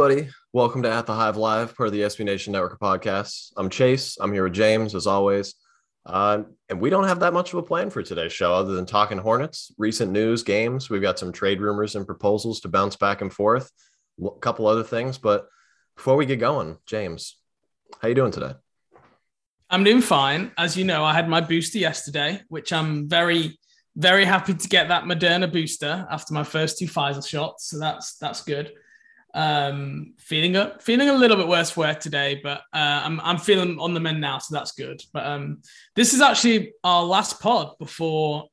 Everybody. Welcome to At the Hive Live, part of the SB Nation Network of podcasts. I'm Chase. I'm here with James, as always. Uh, and we don't have that much of a plan for today's show other than talking Hornets, recent news, games. We've got some trade rumors and proposals to bounce back and forth, a couple other things. But before we get going, James, how you doing today? I'm doing fine. As you know, I had my booster yesterday, which I'm very, very happy to get that Moderna booster after my first two Pfizer shots. So that's that's good. Um, feeling a feeling a little bit worse for it today, but uh, I'm I'm feeling on the mend now, so that's good. But um, this is actually our last pod before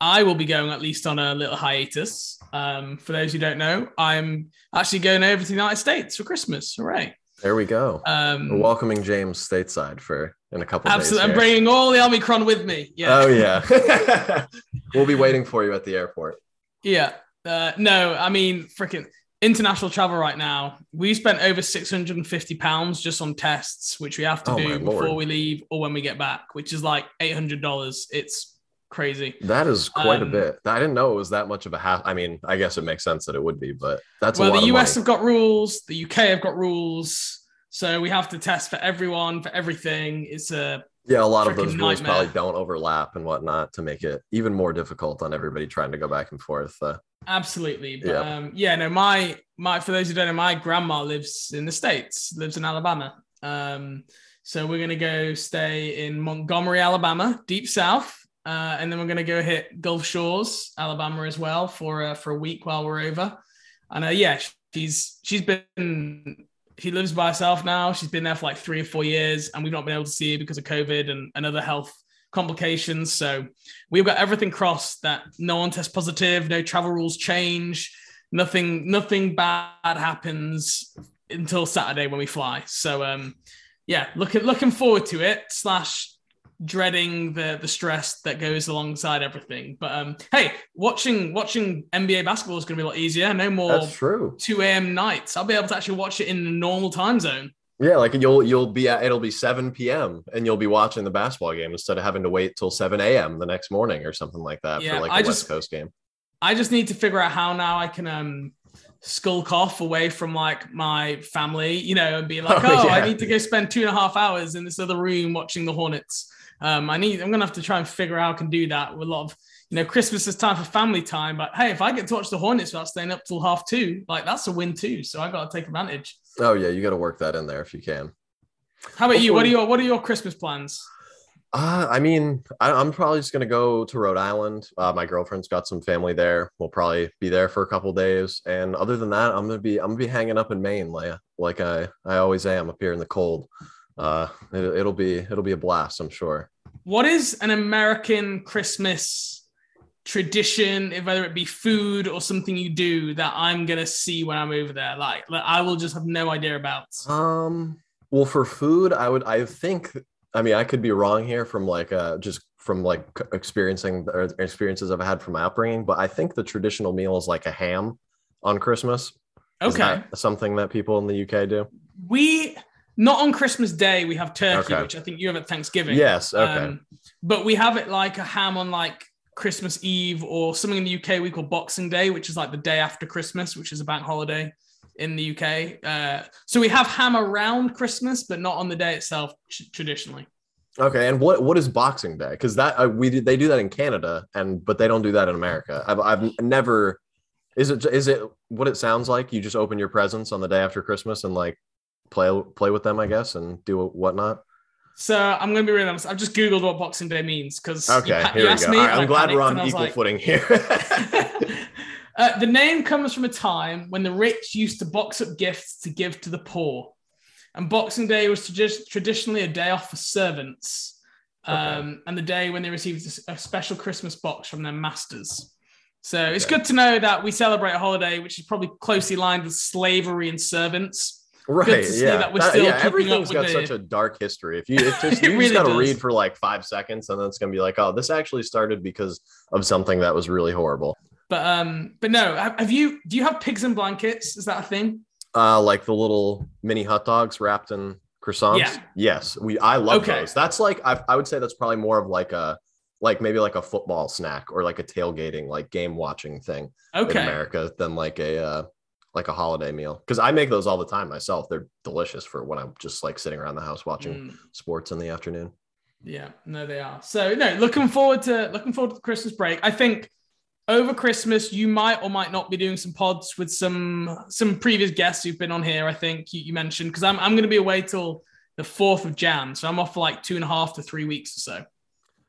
I will be going at least on a little hiatus. Um, for those who don't know, I'm actually going over to the United States for Christmas. Hooray! There we go. Um, We're welcoming James stateside for in a couple Absolutely. I'm bringing all the Omicron with me. Yeah. Oh yeah, we'll be waiting for you at the airport. Yeah. Uh, no, I mean, freaking international travel right now. We spent over 650 pounds just on tests, which we have to Oh, do before Lord. we leave or when we get back, which is like $800. It's crazy. That is quite a Um, bit. I didn't know it was that much of a half. I mean, I guess it makes sense that it would be, but that's a well, the US have got rules, the UK have got rules. So we have to test for everyone, for everything. It's a Yeah, a lot of those rules nightmare. probably don't overlap and whatnot to make it even more difficult on everybody trying to go back and forth. Uh, Absolutely. But Yeah. um, yeah, no, my my for those who don't know, my grandma lives in the States, lives in Alabama. Um, so we're gonna go stay in Montgomery, Alabama, deep south. Uh, and then we're gonna go hit Gulf Shores, Alabama as well for uh, for a week while we're over. And uh, yeah, she's she's been she lives by herself now. She's been there for like three or four years, and we've not been able to see her because of COVID and, and other health complications. So we've got everything crossed that no one tests positive, no travel rules change, nothing, nothing bad happens until Saturday when we fly. So um yeah, looking looking forward to it, slash dreading the the stress that goes alongside everything. But um hey, watching watching NBA basketball is gonna be a lot easier. No more that's true. 2 a.m. nights. I'll be able to actually watch it in the normal time zone. Yeah, like you'll you'll be at it'll be 7 p.m. and you'll be watching the basketball game instead of having to wait till 7 a.m. the next morning or something like that Yeah, for like a I West just- Coast game. I just need to figure out how now I can um skulk off away from like my family, you know, and be like, Oh, oh, yeah. I need to go spend two and a half hours in this other room watching the Hornets. Um, I need, I'm gonna have to try and figure out how I can do that with a lot of, you know, Christmas is time for family time. But hey, if I get to watch the Hornets without staying up till half two, like that's a win too. So I got to take advantage. Oh yeah, you got to work that in there if you can. How about you? What are your What are your Christmas plans? Uh, I mean, I, I'm probably just gonna go to Rhode Island. Uh, my girlfriend's got some family there. We'll probably be there for a couple days, and other than that, I'm gonna be I'm gonna be hanging up in Maine, like like I I always am up here in the cold. Uh, it, it'll be it'll be a blast, I'm sure. What is an American Christmas tradition, whether it be food or something you do that I'm gonna see when I'm over there? Like, like, I will just have no idea about. Um, well, for food, I would I think I mean I could be wrong here from like uh just from like experiencing or experiences I've had from my upbringing, but I think the traditional meal is like a ham on Christmas. Is Okay. something that people in the UK do? We not on Christmas Day we have turkey, Okay. which I think you have at Thanksgiving. Yes. Okay. Um, but we have it like a ham on like Christmas Eve or something in the UK we call Boxing Day, which is like the day after Christmas, which is a bank holiday in the UK. Uh, so we have ham around Christmas, but not on the day itself tr- traditionally. Okay, and what what is Boxing Day? Because that uh, we they do that in Canada, and but they don't do that in America. I've I've never. Is it is it what it sounds like? You just open your presents on the day after Christmas and like play play with them, I guess, and do whatnot. So I'm going to be really honest. I've just Googled what Boxing Day means because Okay, here we go. All right, I'm glad we're on equal footing here. uh, the name comes from a time when the rich used to box up gifts to give to the poor. And Boxing Day was tradi- traditionally a day off for servants, um, and the day when they received a special Christmas box from their masters. So it's good to know that we celebrate a holiday which is probably closely aligned with slavery and servants. Right? yeah, that still yeah. Everything's got the- such a dark history. If you it's just you really just got to read for like five seconds, and then it's gonna be like, oh, this actually started because of something that was really horrible. But um, but no, have, you? Do you have pigs and blankets? Is that a thing? Uh, like the little mini hot dogs wrapped in croissants. Yeah. Yes, we. I love Okay. those. That's like I, I would say that's probably more of like a like maybe like a football snack or like a tailgating like game watching thing in America than like a uh, like a holiday meal because I make those all the time myself. They're delicious for when I'm just like sitting around the house watching Mm, sports in the afternoon. yeah, no, they are. So no, looking forward to looking forward to the Christmas break. I think over Christmas you might or might not be doing some pods with some some previous guests who've been on here. I think you, you mentioned because I'm I'm going to be away till the fourth of Jan, so I'm off for like two and a half to three weeks or so.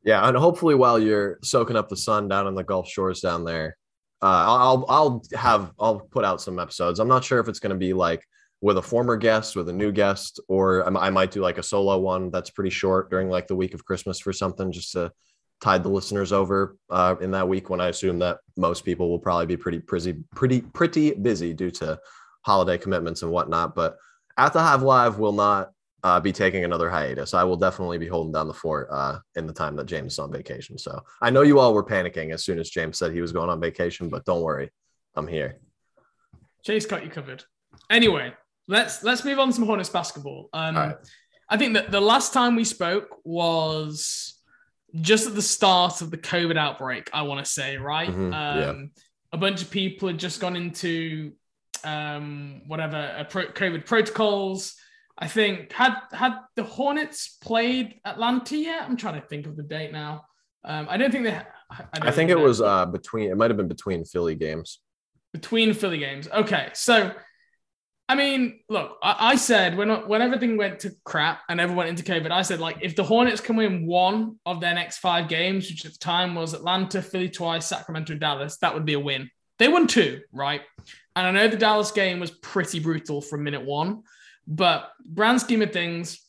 Yeah, and hopefully while you're soaking up the sun down on the Gulf Shores down there, uh, I'll I'll have I'll put out some episodes. I'm not sure if it's going to be like with a former guest, with a new guest, or I might do like a solo one that's pretty short during like the week of Christmas for something, just to tide the listeners over uh, in that week when I assume that most people will probably be pretty pretty pretty pretty busy due to holiday commitments and whatnot. But at the Hive Live will not uh, be taking another hiatus. I will definitely be holding down the fort uh, in the time that James is on vacation. So I know you all were panicking as soon as James said he was going on vacation, but don't worry, I'm here. Chase got you covered. Anyway, let's let's move on to some Hornets basketball. Um, right. I think that the last time we spoke was just at the start of the COVID outbreak. I want to say right. Mhm, yeah. um, A bunch of people had just gone into um, whatever uh, pro- COVID protocols. I think had had the Hornets played Atlanta yet? I'm trying to think of the date now. Um, I don't think they. I, I think it know. was uh, between, it might have been between Philly games. between Philly games. Okay, so I mean, look, I, I said when when everything went to crap and everyone went into COVID, I said like if the Hornets can win one of their next five games, which at the time was Atlanta, Philly twice, Sacramento, Dallas, that would be a win. They won two, right? And I know the Dallas game was pretty brutal from minute one, but grand scheme of things,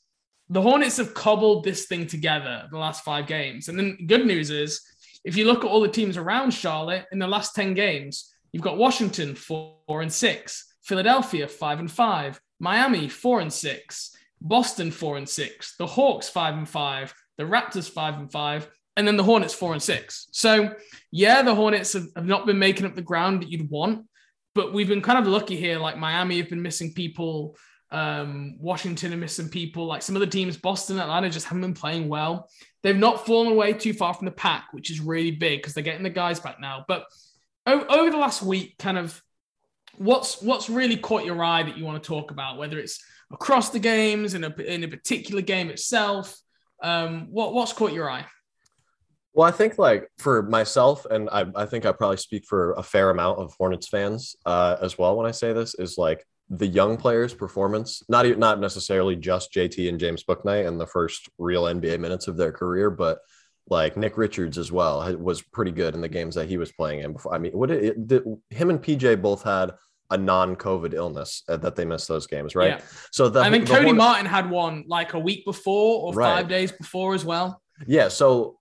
the Hornets have cobbled this thing together the last five games. And then good news is, if you look at all the teams around Charlotte in the last 10 games, you've got Washington four, four and six, Philadelphia five and five, Miami four and six, Boston four and six, the Hawks five and five, the Raptors five and five, and then the Hornets four and six. So yeah, the Hornets have, have not been making up the ground that you'd want, but we've been kind of lucky here. Like Miami have been missing people. Um, Washington are missing people. Like some other teams, Boston, Atlanta just haven't been playing well. They've not fallen away too far from the pack, which is really big because they're getting the guys back now. But over the last week, kind of what's what's really caught your eye that you want to talk about, whether it's across the games in a in a particular game itself. Um, what what's caught your eye? Well, I think like for myself, and I, I think I probably speak for a fair amount of Hornets fans uh, as well when I say this, is like the young players' performance. Not even not necessarily just JT and James Bouknight in the first real NBA minutes of their career, but like Nick Richards as well was pretty good in the games that he was playing in. Before I mean, what it, it, did, him and PJ both had a non-COVID illness uh, that they missed those games, right? Yeah. So the, I mean, Cody Martin had one like a week before or Right. five days before as well. Yeah. So,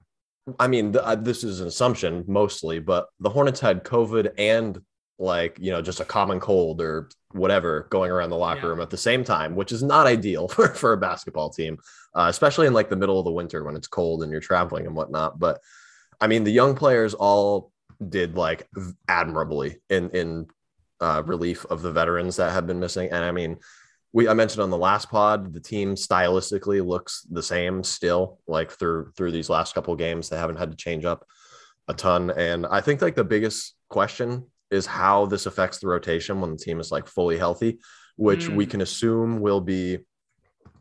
I mean, th- uh, this is an assumption mostly, but the Hornets had COVID and like you know just a common cold or whatever going around the locker Yeah. room at the same time, which is not ideal for, for a basketball team, uh, especially in like the middle of the winter when it's cold and you're traveling and whatnot. But I mean, the young players all did like admirably in in uh, relief of the veterans that have been missing. And I mean, we I mentioned on the last pod, the team stylistically looks the same still, like through through these last couple games. They haven't had to change up a ton. And I think like the biggest question is how this affects the rotation when the team is like fully healthy, which we mm. can assume will be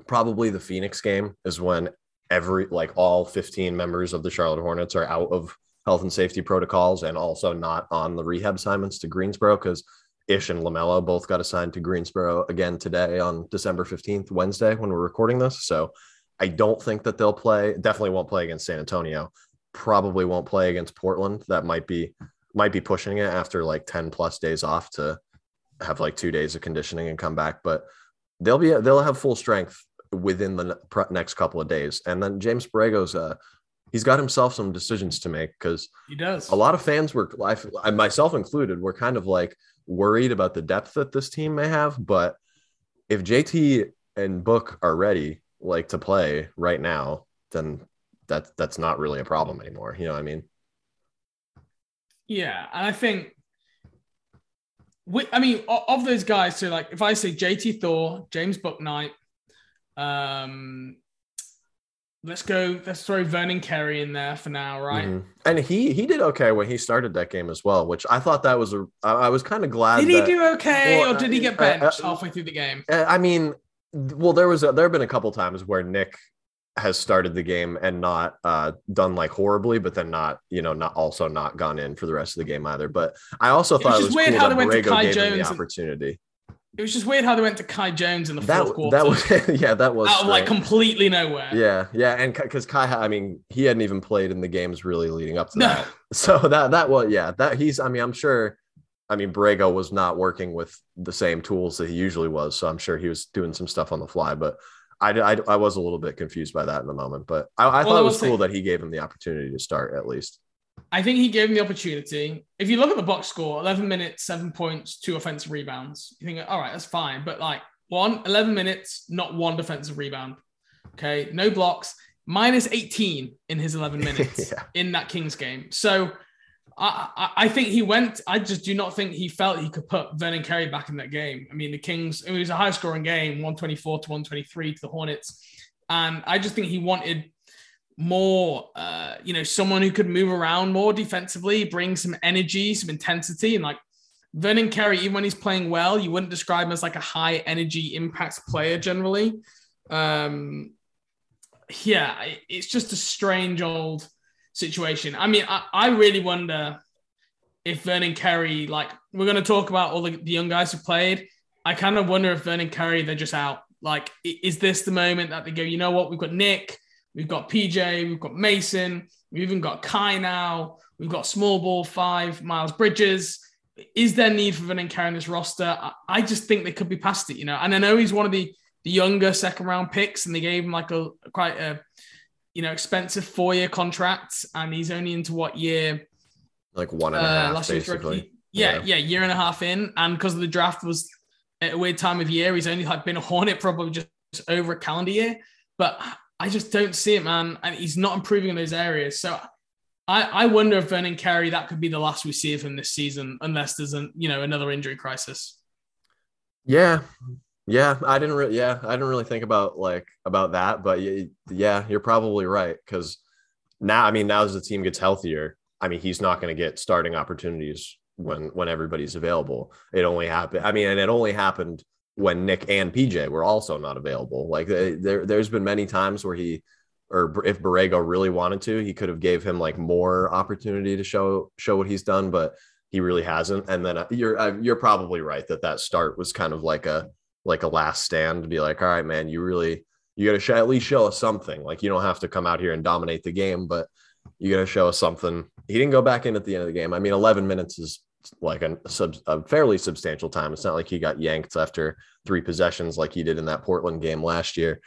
probably the Phoenix game is when every like all 15 members of the Charlotte Hornets are out of health and safety protocols and also not on the rehab assignments to Greensboro because Ish and LaMelo both got assigned to Greensboro again today on December 15th, Wednesday, when we're recording this. So I don't think that they'll play, definitely won't play against San Antonio, probably won't play against Portland. That might be might be pushing it after like 10 plus days off to have like two days of conditioning and come back. But they'll be they'll have full strength within the next couple of days. And then James Borrego's uh he's got himself some decisions to make because He does. a lot of fans were I, I myself included were kind of like worried about the depth that this team may have but if jt and book are ready like to play right now then that that's not really a problem anymore you know what i mean Yeah, and I think we, I mean, of those guys, so like if I say JT Thor, James Bouknight, um, let's go, let's throw Vernon Carey in there for now, right? Mhm. and he he did okay when he started that game as well which i thought that was a I was kind of glad Did he do okay, Well, or did he get uh, uh, benched halfway through the game? Uh, I mean, well, there was a, there have been a couple times where Nick has started the game and not uh, done like horribly, but then not you know not also not gone in for the rest of the game either. But I also It was thought it just was weird cool how they went to Kai him the Jones and- opportunity. It was just weird how they went to Kai Jones in the That fourth quarter. that was yeah that was out of like completely nowhere. yeah yeah and because Kai I mean he hadn't even played in the games really leading up to No. that. So that that was yeah that he's I mean I'm sure. I mean, Borrego was not working with the same tools that he usually was, so I'm sure he was doing some stuff on the fly. But I, I, I was a little bit confused by that in the moment, but I, I Well, thought it was cool that he gave him the opportunity to start at least. I think he gave him the opportunity. If you look at the box score, 11 minutes, seven points, two offensive rebounds, you think, all right, that's fine. But like one, 11 minutes, not one defensive rebound. Okay. No blocks, minus 18 in his 11 minutes Yeah. in that Kings game. So I, I, think he went, I just do not think he felt he could put Vernon Carey back in that game. I mean, the Kings, it was a high scoring game, 124 to 123 to the Hornets. And I just think he wanted more, uh, you know, someone who could move around more defensively, bring some energy, some intensity, and like Vernon Carey, even when he's playing well, you wouldn't describe him as like a high energy impact player generally. Um, yeah, it's just a strange old situation. I mean, I, I really wonder if Vernon Carey, like, we're going to talk about all the, the young guys who played. I kind of wonder if Vernon Carey, they're just out. Like, is this the moment that they go, you know what? We've got Nick, we've got PJ, we've got Mason, we've even got Kai now, we've got small ball five, Miles Bridges. Is there need for Vernon Carey in this roster? I, I just think they could be past it, you know. And I know he's one of the the younger second round picks, and they gave him like a quite a you know expensive four year contract, and he's only into what year? Like one and a half, Uh, last basically. Yeah, Yeah. yeah, year and a half in, and because the draft was at a weird time of year, he's only like been a Hornet probably just over a calendar year. But I just don't see it, man, and he's not improving in those areas. So I, I wonder if Vernon Carey that could be the last we see of him this season, unless there's an you know another injury crisis. Yeah. Yeah. I didn't really, yeah, I didn't really think about like, about that, but yeah, you're probably right. Cause now, I mean, now as the team gets healthier, I mean, he's not going to get starting opportunities when, when everybody's available. It only happened. I mean, and it only happened when Nick and PJ were also not available. Like there, there's been many times where he, or if Borrego really wanted to, he could have gave him like more opportunity to show show what he's done, but he really hasn't. And then uh, you're uh, you're probably right that that start was kind of like a like a last stand to be like, all right, man, you really you got to at least show us something. Like you don't have to come out here and dominate the game, but you got to show us something. He didn't go back in at the end of the game. I mean, 11 minutes is like a, sub, a fairly substantial time. It's not like he got yanked after three possessions like he did in that Portland game last year.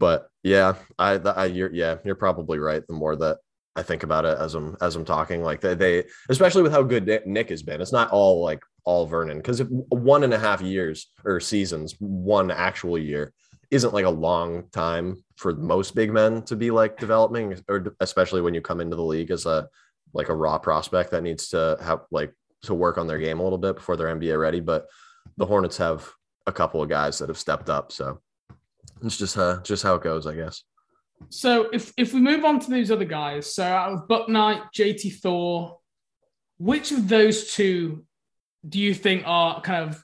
But yeah, I, I you're yeah, you're probably right. The more that I think about it as I'm as I'm talking, like they, they especially with how good Nick has been, it's not all like all Vernon because one and a half years or seasons, one actual year isn't like a long time for most big men to be like developing, or especially when you come into the league as a like a raw prospect that needs to have like to work on their game a little bit before they're NBA ready. But the Hornets have a couple of guys that have stepped up, so it's just uh, just how it goes, I guess. So if if we move on to these other guys, so out of Bouknight, JT Thor, which of those two do you think are kind of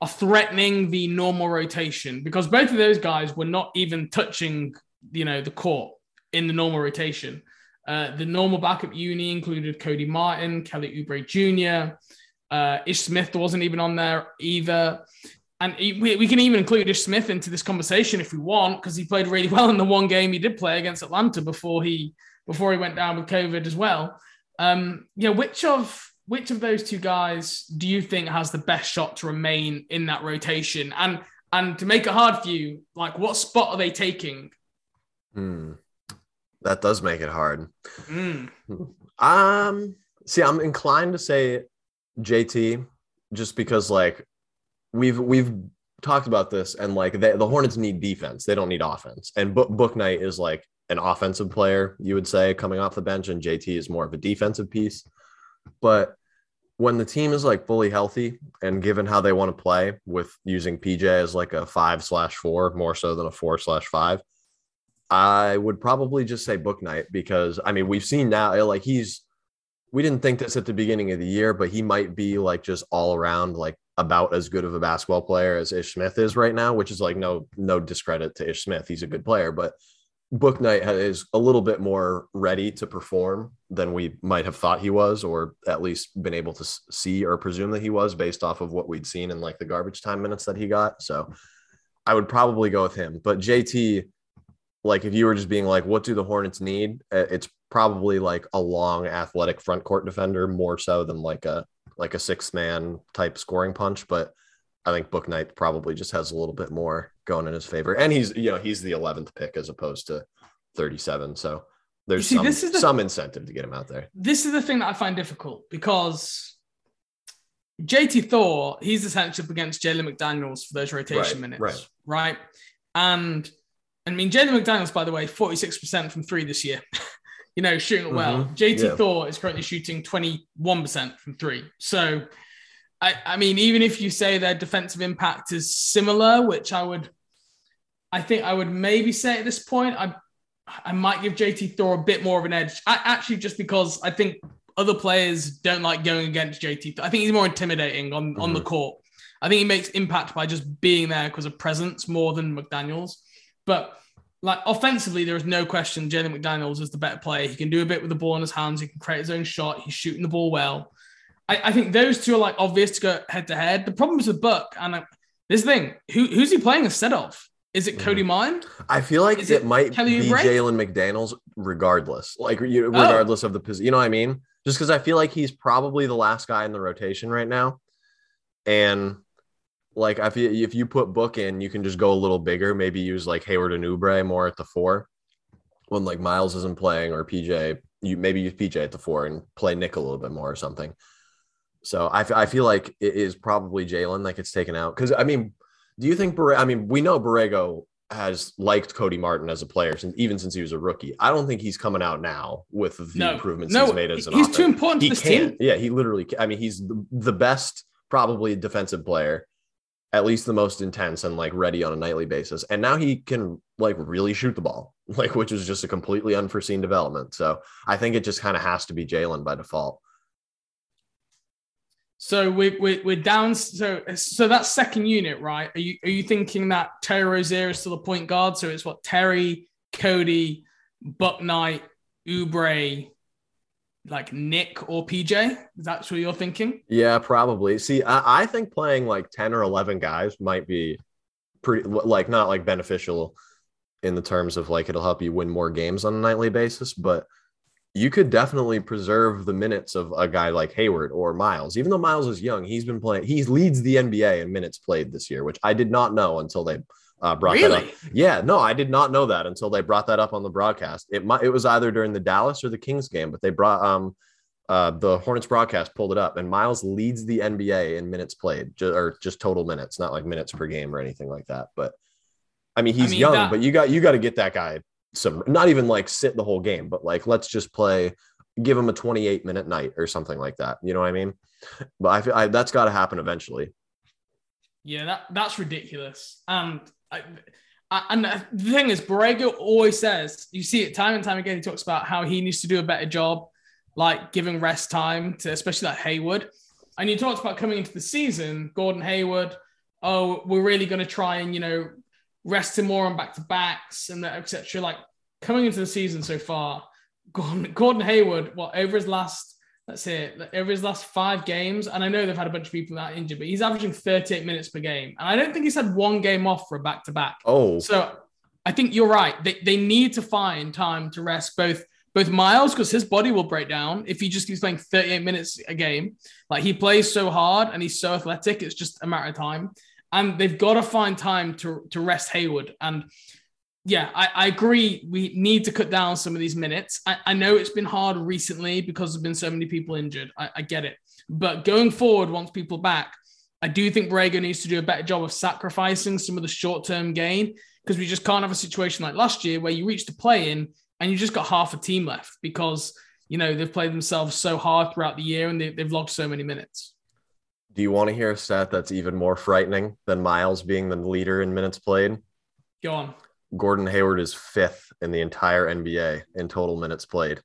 are threatening the normal rotation? Because both of those guys were not even touching, you know, the court in the normal rotation. Uh, the normal backup uni included Cody Martin, Kelly Oubre Jr., uh, Ish Smith wasn't even on there either and we, we can even include Ish Smith into this conversation if we want, because he played really well in the one game he did play against Atlanta before he before he went down with COVID as well. Um, yeah, which of which of those two guys do you think has the best shot to remain in that rotation? And and to make it hard for you, like what spot are they taking? Hmm. That does make it hard. Mm. Um, see, I'm inclined to say JT just because like we've we've talked about this and like they, the Hornets need defense. They don't need offense. And Book Bouknight is like an offensive player, you would say, coming off the bench, and JT is more of a defensive piece. But when the team is like fully healthy and given how they want to play with using PJ as like a five slash four more so than a four slash five, I would probably just say Bouknight because I mean we've seen now like he's we didn't think this at the beginning of the year, but he might be like just all around like about as good of a basketball player as Ish Smith is right now, which is like no no discredit to Ish Smith. He's a good player, but Bouknight is a little bit more ready to perform than we might have thought he was, or at least been able to see or presume that he was based off of what we'd seen in like the garbage time minutes that he got. So I would probably go with him. But JT, like if you were just being like, what do the Hornets need? Uh, it's probably like a long athletic front court defender more so than like a like a six man type scoring punch, but I think Bouknight probably just has a little bit more going in his favor. And he's, you know, he's the 11th pick as opposed to 37. So there's see, some, this is the, some incentive to get him out there. This is the thing that I find difficult because JT Thor, he's essentially up against Jalen McDaniels for those rotation right, minutes. Right. Right. And I mean, Jalen McDaniels, by the way, 46% from three this year. you know, shooting it well. Mm-hmm. JT yeah. Thor is currently shooting 21% from three. So, I, I mean, even if you say their defensive impact is similar, which I would, I think I would maybe say at this point, I, I might give JT Thor a bit more of an edge. I, actually, just because I think other players don't like going against JT. I think he's more intimidating on, mm-hmm. on the mm-hmm. court. I think he makes impact by just being there because of presence more than McDaniels. But like offensively, there is no question Jalen McDaniels is the better player. He can do a bit with the ball in his hands. He can create his own shot. He's shooting the ball well. I, I think those two are like obvious to go head to head. The problem is with Bouknight, this thing, who, who's he playing instead of? Is it Cody mm. Martin? I feel like it, it, might Kelly be Jalen McDaniels, regardless. Like oh. regardless oh. of the position. You know what I mean? Just because I feel like he's probably the last guy in the rotation right now, and like if you if you put Book in, you can just go a little bigger. Maybe use like Hayward and Oubre more at the four when like Miles isn't playing or PJ. You maybe use PJ at the four and play Nick a little bit more or something. So I, I feel like it is probably Jalen that gets taken out because I mean, do you think? Bar- I mean, we know Borrego has liked Cody Martin as a player since even since he was a rookie. I don't think he's coming out now with the no, improvements no, he's made as an. He's offense. too important he to this can't. team. Yeah, he literally. I mean, he's the, the best probably defensive player at least the most intense and like ready on a nightly basis. And now he can like really shoot the ball, like which is just a completely unforeseen development. So I think it just kind of has to be Jalen by default. So we're, we're, we're down. So so that second unit, right? Are you are you thinking that Terry Rozier is still a point guard? So it's what Terry, Cody, Bouknight, Oubre, like Nick or PJ? Is that's what you're thinking? Yeah, probably. See, I, I think playing like 10 or 11 guys might be pretty, like, not like beneficial in the terms of like it'll help you win more games on a nightly basis, but you could definitely preserve the minutes of a guy like Hayward or Miles. Even though Miles is young, he's been playing, he leads the NBA in minutes played this year, which I did not know until they uh, brought really? that up. Yeah, no, I did not know that until they brought that up on the broadcast. It might it was either during the Dallas or the Kings game, but they brought um uh, the Hornets broadcast pulled it up, and Miles leads the NBA in minutes played, ju- or just total minutes, not like minutes per game or anything like that. But I mean, he's mean, young, that- but you got you got to get that guy some, not even like sit the whole game, but like let's just play, give him a 28 minute night or something like that. You know what I mean? But I feel I, that's got to happen eventually. Yeah, that that's ridiculous. And I, I, and the thing is, Borrego always says you see it time and time again. He talks about how he needs to do a better job, like giving rest time to especially like Hayward. And he talks about coming into the season, Gordon Hayward. Oh, we're really going to try and you know rest him more on back to backs and that, etc. Like coming into the season so far, Gordon, Gordon Hayward, what over his last let's see, over his last five games, and I know they've had a bunch of people that injured, but he's averaging 38 minutes per game. And I don't think he's had one game off for a back to back. Oh, So I think you're right. They, they need to find time to rest both both Miles because his body will break down if he just keeps playing 38 minutes a game. Like he plays so hard and he's so athletic, it's just a matter of time. And they've got to find time to to rest Hayward. And yeah, I, I agree. We need to cut down some of these minutes. I, I know it's been hard recently because there's been so many people injured. I, I get it. But going forward, once people back, I do think Borrego needs to do a better job of sacrificing some of the short term gain because we just can't have a situation like last year where you reach the play in and you just got half a team left because, you know, they've played themselves so hard throughout the year and they, they've logged so many minutes. Do you want to hear a stat that's even more frightening than Miles being the leader in minutes played? Go on. Gordon Hayward is fifth in the entire NBA in total minutes played.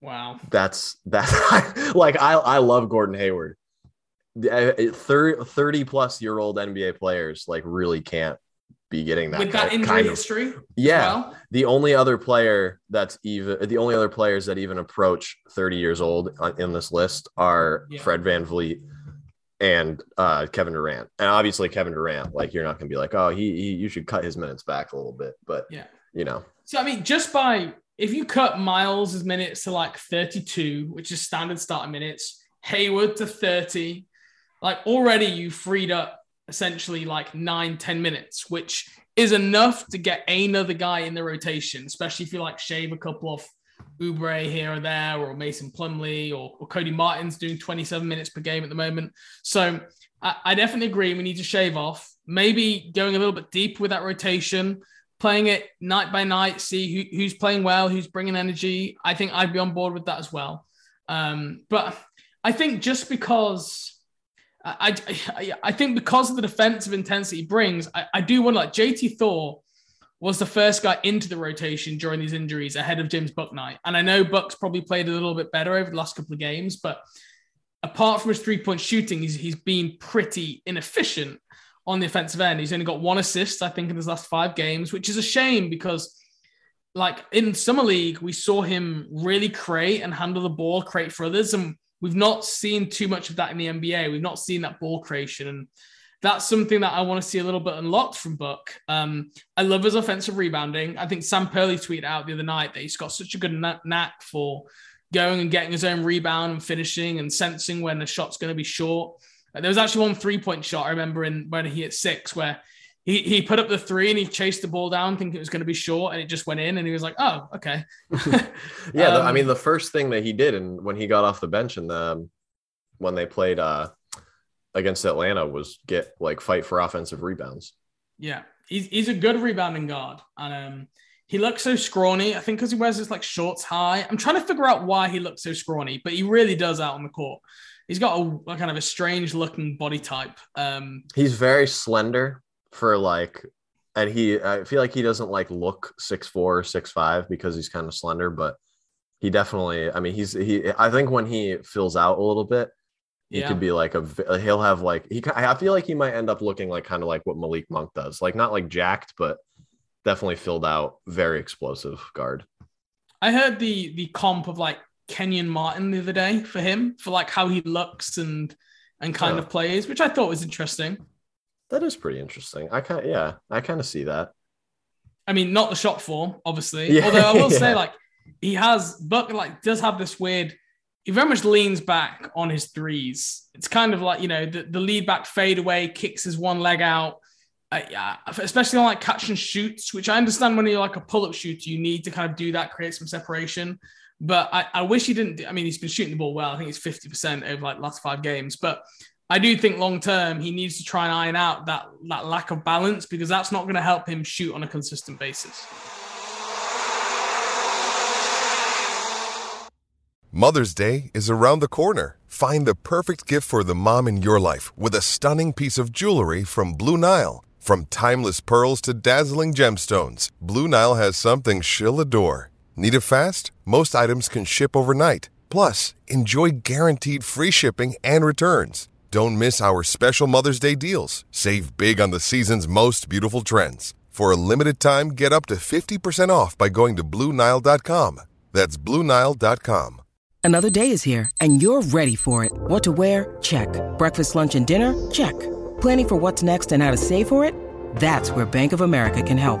Wow. That's that's like I I love Gordon Hayward. Uh, 30, 30 plus year old NBA players like really can't be getting that With that kind- injury kind of- history, Yeah, well. the only other player that's even the only other players that even approach 30 years old in this list are Yeah. Fred VanVleet and uh, Kevin Durant. And obviously Kevin Durant, like you're not going to be like, "Oh, he, he you should cut his minutes back a little bit." But Yeah. you know, So I mean, just by if you cut Miles' minutes to like 32, which is standard starting minutes, Hayward to 30, like already you freed up essentially like nine, 10 minutes, which is enough to get another guy in the rotation, especially if you like shave a couple off Oubre here or there, or Mason Plumlee, or, or Cody Martin's doing 27 minutes per game at the moment. So I, I definitely agree we need to shave off. Maybe going a little bit deep with that rotation, playing it night by night, see who, who's playing well, who's bringing energy. I think I'd be on board with that as well. Um, but I think just because I, I, I think because of the defensive intensity brings, I, I do wonder like JT Thor was the first guy into the rotation during these injuries ahead of James Bouknight. And I know Buck's probably played a little bit better over the last couple of games, but apart from his three point shooting, he's, he's been pretty inefficient on the offensive end. He's only got one assist, I think, in his last five games, which is a shame because, like in summer league, we saw him really create and handle the ball, create for others, and we've not seen too much of that in the NBA. We've not seen that ball creation, and that's something that I want to see a little bit unlocked from Buck. Um, I love his offensive rebounding. I think Sam Perley tweeted out the other night that he's got such a good knack- for going and getting his own rebound and finishing and sensing when the shot's going to be short. There was actually one three point shot I remember in when he hit six where he, he put up the three and he chased the ball down thinking it was going to be short and it just went in and he was like, oh, okay. yeah, the, I Um, mean, the first thing that he did, and when he got off the bench and the when they played uh against Atlanta, was get like fight for offensive rebounds. Yeah, he's, he's a good rebounding guard. And um, he looks so scrawny. I think because he wears his like shorts high. I'm trying to figure out why he looks so scrawny, but he really does out on the court. He's got a, a kind of a strange looking body type. Um, He's very slender for like, and he I feel like he doesn't like look six four, six five because he's kind of slender, but he definitely. I mean, he's he. I think when he fills out a little bit, he yeah. could be like a He'll have like he. I feel like he might end up looking like kind of like what Malik Monk does, like not like jacked, but definitely filled out, very explosive guard. I heard the the comp of like Kenyon Martin the other day for him for like how he looks and and kind Yeah. of plays, which I thought was interesting. That is pretty interesting. I kind yeah, I kind of see that. I mean, not the shot form, obviously. Yeah, Although I will say, like, he has Buck like does have this weird. He very much leans back on his threes. It's kind of like you know the, the lead back fade away, kicks his one leg out. Uh, yeah, especially on like catch and shoots, which I understand when you're like a pull up shooter, you need to kind of do that, create some separation. But I, I wish he didn't. I mean, he's been shooting the ball well. I think he's 50% over like last five games. But I do think long term he needs to try and iron out that, that lack of balance because that's not going to help him shoot on a consistent basis. Mother's Day is around the corner. Find the perfect gift for the mom in your life with a stunning piece of jewelry from Blue Nile. From timeless pearls to dazzling gemstones, Blue Nile has something she'll adore. Need it fast? Most items can ship overnight. Plus, enjoy guaranteed free shipping and returns. Don't miss our special Mother's Day deals. Save big on the season's most beautiful trends. For a limited time, get up to 50% off by going to BlueNile.com. That's BlueNile.com. Another day is here, and you're ready for it. What to wear? Check. Breakfast, lunch, and dinner? Check. Planning for what's next and how to save for it? That's where Bank of America can help.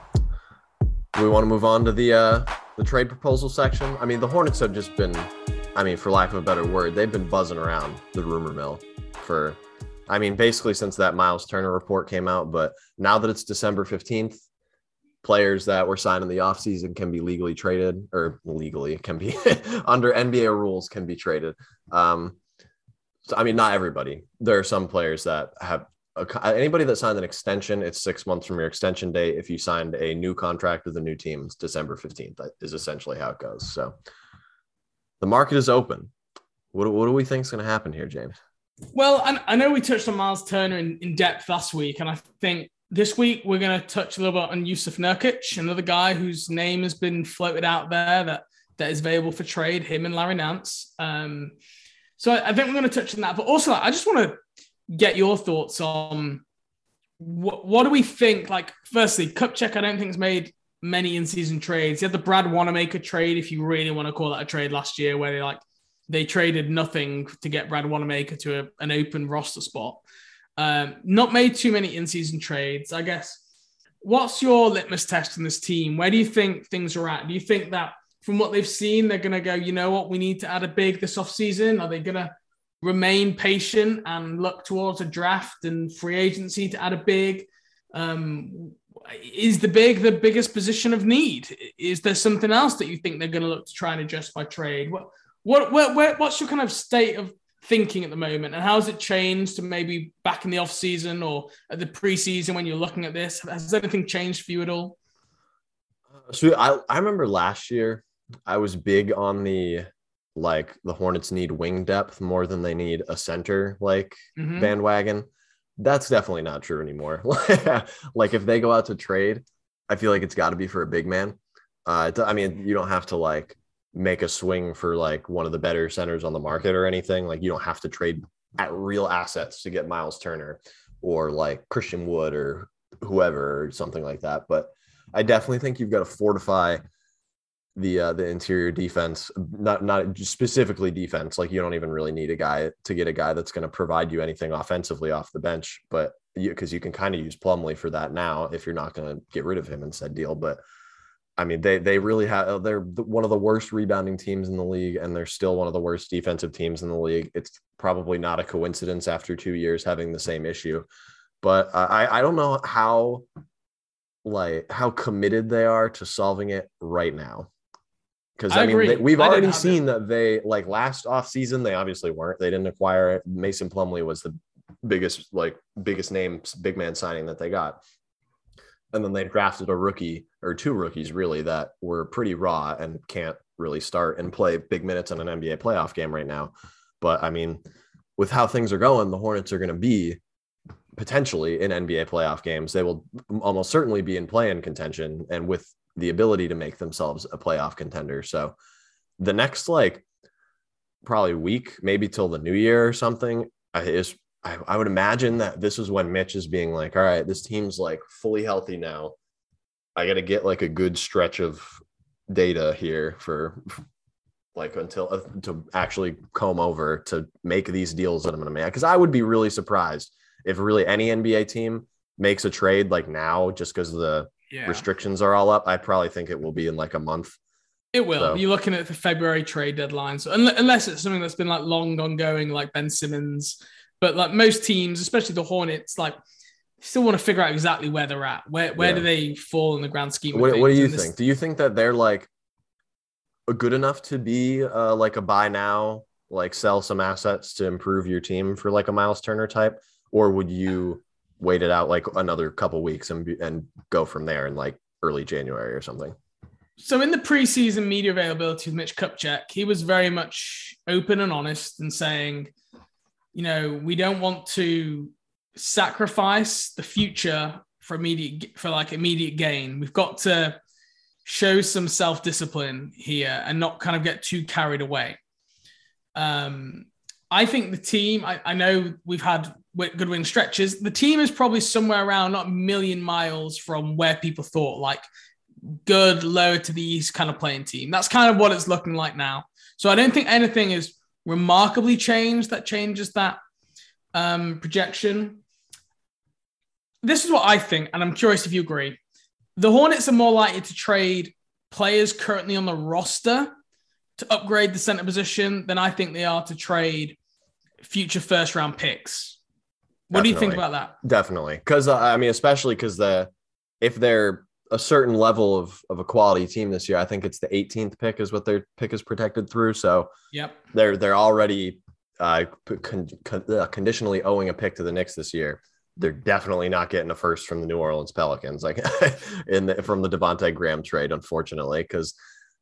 We want to move on to the uh the trade proposal section? I mean, the Hornets have just been, I mean, for lack of a better word, they've been buzzing around the rumor mill for, I mean, basically since that Miles Turner report came out. But now that it's December 15th, players that were signed in the offseason can be legally traded or legally can be under NBA rules can be traded. Um, so, I mean, not everybody. There are some players that have a, anybody that signed an extension, it's six months from your extension date. If you signed a new contract with a new team, it's December 15th. That is essentially how it goes. So the market is open. What, what do we think is going to happen here, James? Well, I, I know we touched on Miles Turner in, in depth last week, and I think this week we're going to touch a little bit on Jusuf Nurkic, another guy whose name has been floated out there that that is available for trade. Him and Larry Nance. Um, so I, I think we're going to touch on that, but also I just want to get your thoughts on what what do we think? Like, firstly, Kupchak, I don't think has made many in-season trades. He had the Brad Wanamaker trade, if you really want to call that a trade last year, where they like they traded nothing to get Brad Wanamaker to a, an open roster spot. Um, not made too many in-season trades, I guess. What's your litmus test on this team? Where do you think things are at? Do you think that from what they've seen, they're going to go, you know what, we need to add a big this offseason? Are they going to remain patient and look towards a draft and free agency to add a big? Um, is the big the biggest position of need? Is there something else that you think they're going to look to try and adjust by trade? What what what, what what's your kind of state of thinking at the moment, and how has it changed to maybe back in the off season or at the preseason when you're looking at this? Has anything changed for you at all? So I I remember last year I was big on the like the Hornets need wing depth more than they need a center like Mhm. bandwagon. That's definitely not true anymore. like if they go out to trade, I feel like it's got to be for a big man. Uh, I mean, you don't have to like make a swing for like one of the better centers on the market or anything. Like you don't have to trade at real assets to get Miles Turner or like Christian Wood or whoever or something like that. But I definitely think you've got to fortify the uh, the interior defense, not not specifically defense. Like you don't even really need a guy to get a guy that's going to provide you anything offensively off the bench, but because you, can kind of use Plumlee for that now if you're not going to get rid of him in said deal. But I mean, they they really have they're one of the worst rebounding teams in the league, and they're still one of the worst defensive teams in the league. It's probably not a coincidence after two years having the same issue, but uh, I I don't know how like how committed they are to solving it right now because I I, mean they, we've I already seen that they like last off season they obviously weren't. They didn't acquire it. Mason Plumlee was the biggest like biggest name big man signing that they got. And then they drafted a rookie or two rookies really that were pretty raw and can't really start and play big minutes in an NBA playoff game right now. But I mean with how things are going the Hornets are going to be potentially in NBA playoff games. They will almost certainly be in play-in contention. And with the ability to make themselves a playoff contender. So the next like probably week, maybe till the new year or something, I- is I, I would imagine that this is when Mitch is being like, all right, this team's like fully healthy now. I got to get like a good stretch of data here for like until uh, to actually comb over to make these deals that I'm going to make. Because I would be really surprised if really any NBA team makes a trade like now, just because the Yeah. restrictions are all up. I probably think it will be in like a month. It will. So- You're looking at the February trade deadline. So unless it's something that's been like long ongoing, like Ben Simmons, but like most teams, especially the Hornets, like still want to figure out exactly where they're at. Where where Yeah. do they fall in the grand scheme? of What, what do you this- think? Do you think that they're like good enough to be uh, like a buy now, like sell some assets to improve your team for like a Miles Turner type, or would you wait it out like another couple weeks and and go from there in like early January or something? So in the preseason media availability with Mitch Kupchak, he was very much open and honest and saying, you know, we don't want to sacrifice the future for immediate for like immediate gain. We've got to show some self-discipline here and not kind of get too carried away. Um, I think the team, I, I know we've had wi- good win stretches. The team is probably somewhere around not a million miles from where people thought, like good lower to the east kind of playing team. That's kind of what it's looking like now. So I don't think anything is remarkably changed that changes that um, projection. This is what I think, and I'm curious if you agree. The Hornets are more likely to trade players currently on the roster to upgrade the center position than I think they are to trade future first round picks. What do you think about that? Definitely, because uh, I mean, especially because the if they're a certain level of of a quality team this year, I think it's the 18th pick is what their pick is protected through. So Yep. they're they're already uh, con- con- uh, conditionally owing a pick to the Knicks this year. They're definitely not getting a first from the New Orleans Pelicans, like in the, from the Devonte Graham trade, unfortunately, because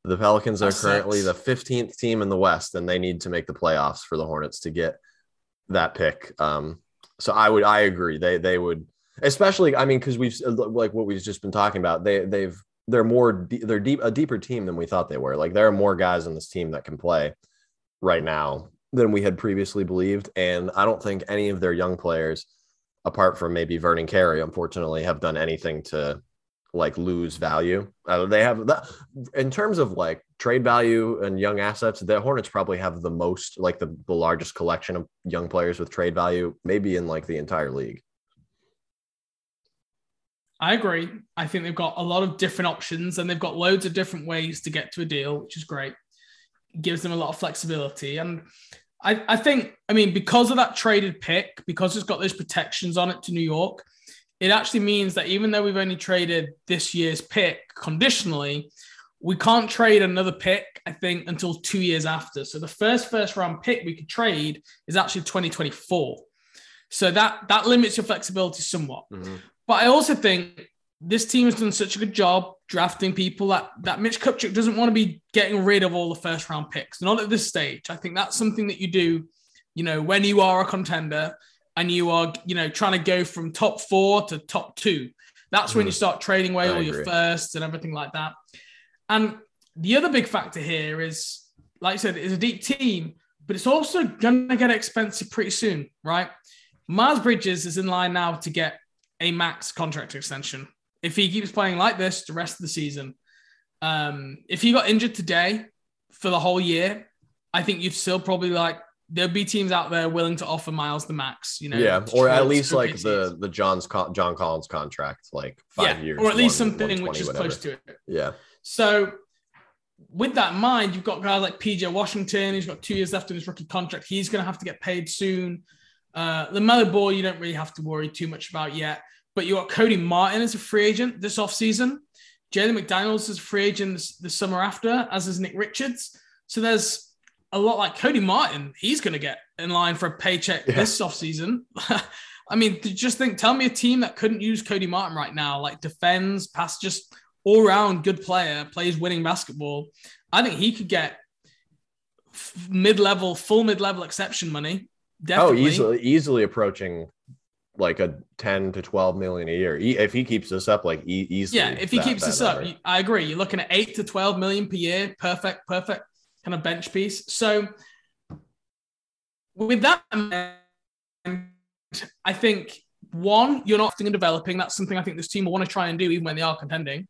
the Pelicans are currently the 15th team in the West, and they need to make the playoffs for the Hornets to get that pick. Um, so I would I agree. They they would especially I mean because we've uh, like what we've just been talking about they they've they're more they're deep a deeper team than we thought they were. Like there are more guys on this team that can play right now than we had previously believed. And I don't think any of their young players apart from maybe Vernon Carey unfortunately have done anything to like lose value uh, they have that in terms of like trade value and young assets the Hornets probably have the most like the, the largest collection of young players with trade value maybe in like the entire league I agree. I think they've got a lot of different options and they've got loads of different ways to get to a deal, which is great. Gives them a lot of flexibility. And I, I think, I mean, because of that traded pick, because it's got those protections on it to New York, it actually means that even though we've only traded this year's pick conditionally, we can't trade another pick, I think, until two years after. So the first first round pick we could trade is actually 2024. So that that limits your flexibility somewhat. Mm-hmm. But I also think this team has done such a good job drafting people that, that Mitch Kupchak doesn't want to be getting rid of all the first round picks. Not at this stage. I think that's something that you do, you know, when you are a contender and you are, you know, trying to go from top four to top two. That's when you start trading away I all your firsts and everything like that. And the other big factor here is, like I said, it's a deep team, but it's also going to get expensive pretty soon, right? Miles Bridges is in line now to get a max contract extension. If he keeps playing like this the rest of the season, um, if he got injured today for the whole year, I think you'd still probably like there'd be teams out there willing to offer Miles the max. You know, yeah or at least like the the john's Con- john collins contract like five yeah, years or at least something which is whatever. close to it. yeah So, with that in mind, you've got guys like PJ Washington. He's got two years left in his rookie contract. He's going to have to get paid soon. Uh, LaMelo Ball, you don't really have to worry too much about yet. But you got Cody Martin as a free agent this offseason. Jalen McDaniels is a free agent this, the summer after, as is Nick Richards. So there's a lot like Cody Martin. He's going to get in line for a paycheck Yeah. this offseason. I mean, just think, tell me a team that couldn't use Cody Martin right now, like defends, pass, just all round good player, plays winning basketball. I think he could get mid level, full mid level exception money. Oh, definitely. oh easily easily approaching like a 10 to 12 million a year E- if he keeps this up like e- easily Yeah, if he that- keeps that this up, number. you- I agree. You're looking at eight to 12 million per year. Perfect, perfect kind of bench piece. So, with that, I think one, you're not and developing. That's something I think this team will want to try and do, even when they are contending.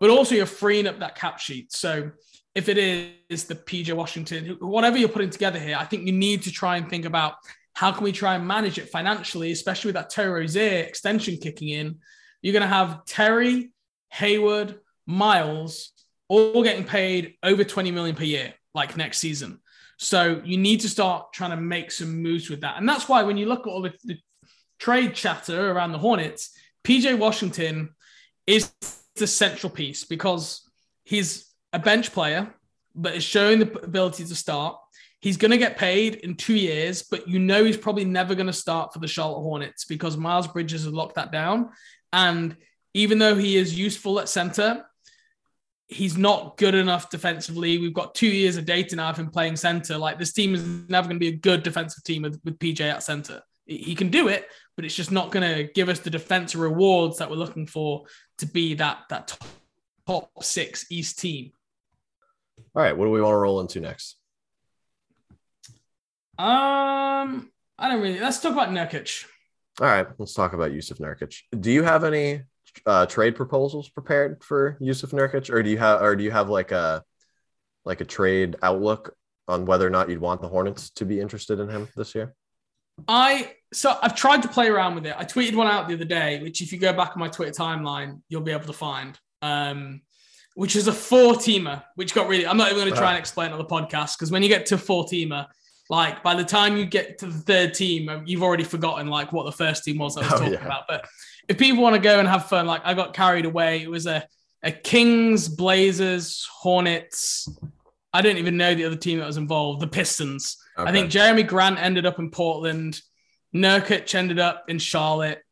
But also, you're freeing up that cap sheet. So, if it is the PJ Washington, whatever you're putting together here, I think you need to try and think about how can we try and manage it financially, especially with that Terry Rozier extension kicking in. You're going to have Terry, Hayward, Miles, all getting paid over 20 million per year, like next season. So you need to start trying to make some moves with that. And that's why when you look at all the, the trade chatter around the Hornets, PJ Washington is the central piece because he's a bench player, but is showing the ability to start. He's going to get paid in two years, but you know he's probably never going to start for the Charlotte Hornets because Miles Bridges has locked that down. And even though he is useful at center, he's not good enough defensively. We've got two years of data now of him playing center. Like this team is never going to be a good defensive team with, with PJ at center. He can do it, but it's just not going to give us the defensive rewards that we're looking for to be that that top six East team. All right, what do we want to roll into next? Um, I don't really. Let's talk about Nurkic. All right, let's talk about Jusuf Nurkic. Do you have any uh, trade proposals prepared for Jusuf Nurkic, or do you have, or do you have like a like a trade outlook on whether or not you'd want the Hornets to be interested in him this year? I so I've tried to play around with it. I tweeted one out the other day, which if you go back on my Twitter timeline, you'll be able to find. Um, which is a four teamer, which got really. I'm not even going to try and explain on the podcast because when you get to four teamer, like by the time you get to the third team, you've already forgotten like what the first team was I was oh, talking yeah. about. But if people want to go and have fun, like I got carried away. It was a a Kings, Blazers, Hornets. I don't even know the other team that was involved. The Pistons. Okay. I think Jerami Grant ended up in Portland. Nurkic ended up in Charlotte.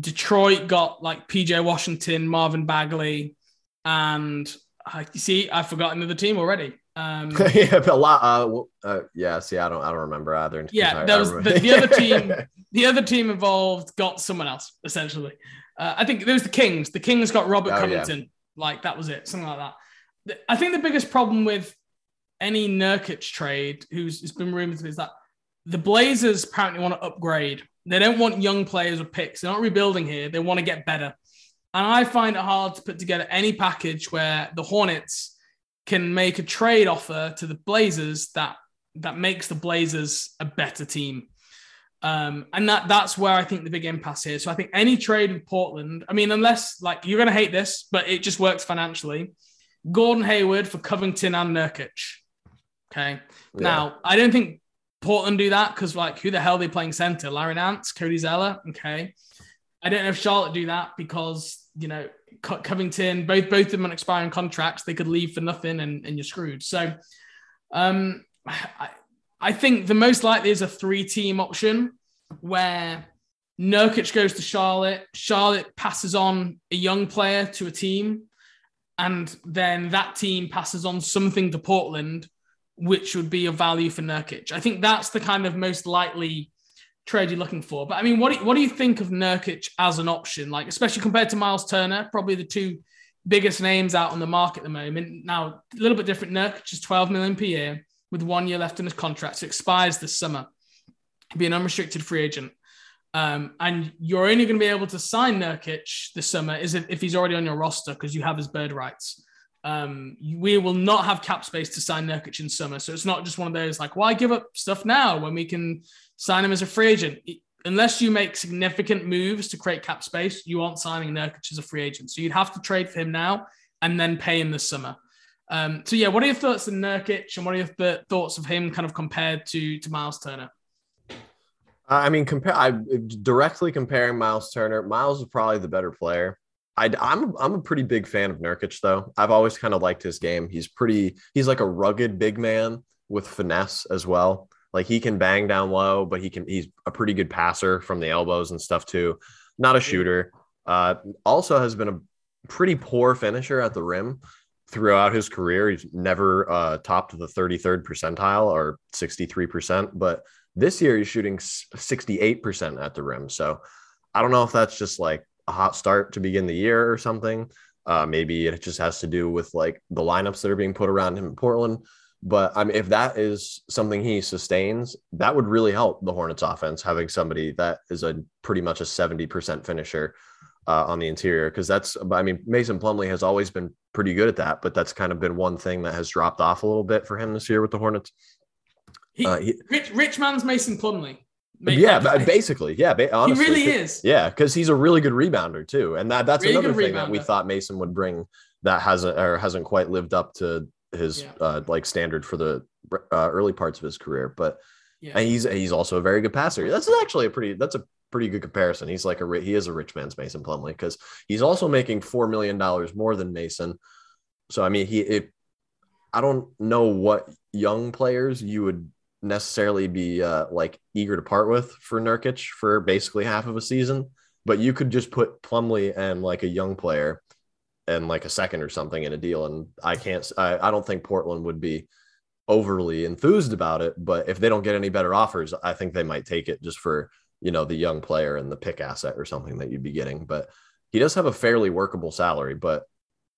Detroit got like PJ Washington, Marvin Bagley, and uh, you see, I've forgotten the team already. Um, yeah, a lot. Uh, uh, yeah, see, I don't, I don't remember either. Yeah, that was the, the, other team. The other team involved got someone else essentially. Uh, I think there was the Kings. The Kings got Robert oh, Covington. Yeah. Like that was it, something like that. I think the biggest problem with any Nurkic trade, who's has been rumored to be, is that the Blazers apparently want to upgrade. They don't want young players or picks. They're not rebuilding here. They want to get better. And I find it hard to put together any package where the Hornets can make a trade offer to the Blazers that that makes the Blazers a better team. Um, and that that's where I think the big impasse here. So I think any trade with Portland, I mean, unless like you're gonna hate this, but it just works financially. Gordon Hayward for Covington and Nurkic. Okay. Yeah. Now I don't think Portland do that because like who the hell are they playing center? Larry Nance, Cody Zeller. Okay. I don't know if Charlotte do that because you know, Covington, both both of them on expiring contracts, they could leave for nothing and, and you're screwed. So um, I, I think the most likely is a three team option where Nurkic goes to Charlotte, Charlotte passes on a young player to a team, and then that team passes on something to Portland, which would be of value for Nurkic. I think that's the kind of most likely trade you're looking for. But I mean, what do you, what do you think of Nurkic as an option? Like, especially compared to Miles Turner, probably the two biggest names out on the market at the moment. Now, a little bit different. Nurkic is 12 million per year with one year left in his contract. So expires this summer. He'll be an unrestricted free agent. Um, and you're only going to be able to sign Nurkic this summer is if, if he's already on your roster because you have his bird rights. Um, we will not have cap space to sign Nurkic in summer. So it's not just one of those like, why give up stuff now when we can sign him as a free agent. Unless you make significant moves to create cap space, you aren't signing Nurkic as a free agent. So you'd have to trade for him now and then pay him this summer. Um, so yeah, what are your thoughts on Nurkic and what are your th- thoughts of him kind of compared to to Miles Turner? I mean, compare. I directly comparing Miles Turner. Miles is probably the better player. I, am I'm, I'm a pretty big fan of Nurkic though. I've always kind of liked his game. He's pretty. He's like a rugged big man with finesse as well. Like he can bang down low, but he can he's a pretty good passer from the elbows and stuff too. Not a shooter. Uh, also has been a pretty poor finisher at the rim throughout his career. He's never uh, topped the 33rd percentile or 63%, but this year he's shooting 68% at the rim. So I don't know if that's just like a hot start to begin the year or something. Uh, maybe it just has to do with like the lineups that are being put around him in Portland. But I mean, if that is something he sustains, that would really help the Hornets offense having somebody that is a pretty much a 70% finisher. uh, on the interior because that's I mean Mason Plumlee has always been pretty good at that, but that's kind of been one thing that has dropped off a little bit for him this year with the Hornets. He, Uh, he- rich, rich man's Mason Plumlee. Make yeah, that- basically, yeah, ba- he honestly, really 'cause- is. Yeah, because he's a really good rebounder too, and that that's Really another thing that we thought Mason would bring that hasn't or hasn't quite lived up to his Yeah. uh, like standard for the uh, early parts of his career. But Yeah. and he's he's also a very good passer. That's actually a pretty that's a pretty good comparison. He's like a he is a rich man's Mason Plumlee because he's also making four million dollars more than Mason. So I mean, he it, I don't know what young players you would necessarily be uh, like eager to part with for Nurkic for basically half of a season, but you could just put Plumlee and like a young player and like a second or something in a deal, and I can't. I, I don't think Portland would be overly enthused about it, but if they don't get any better offers, I think they might take it just for you know the young player and the pick asset or something that you'd be getting. But he does have a fairly workable salary, but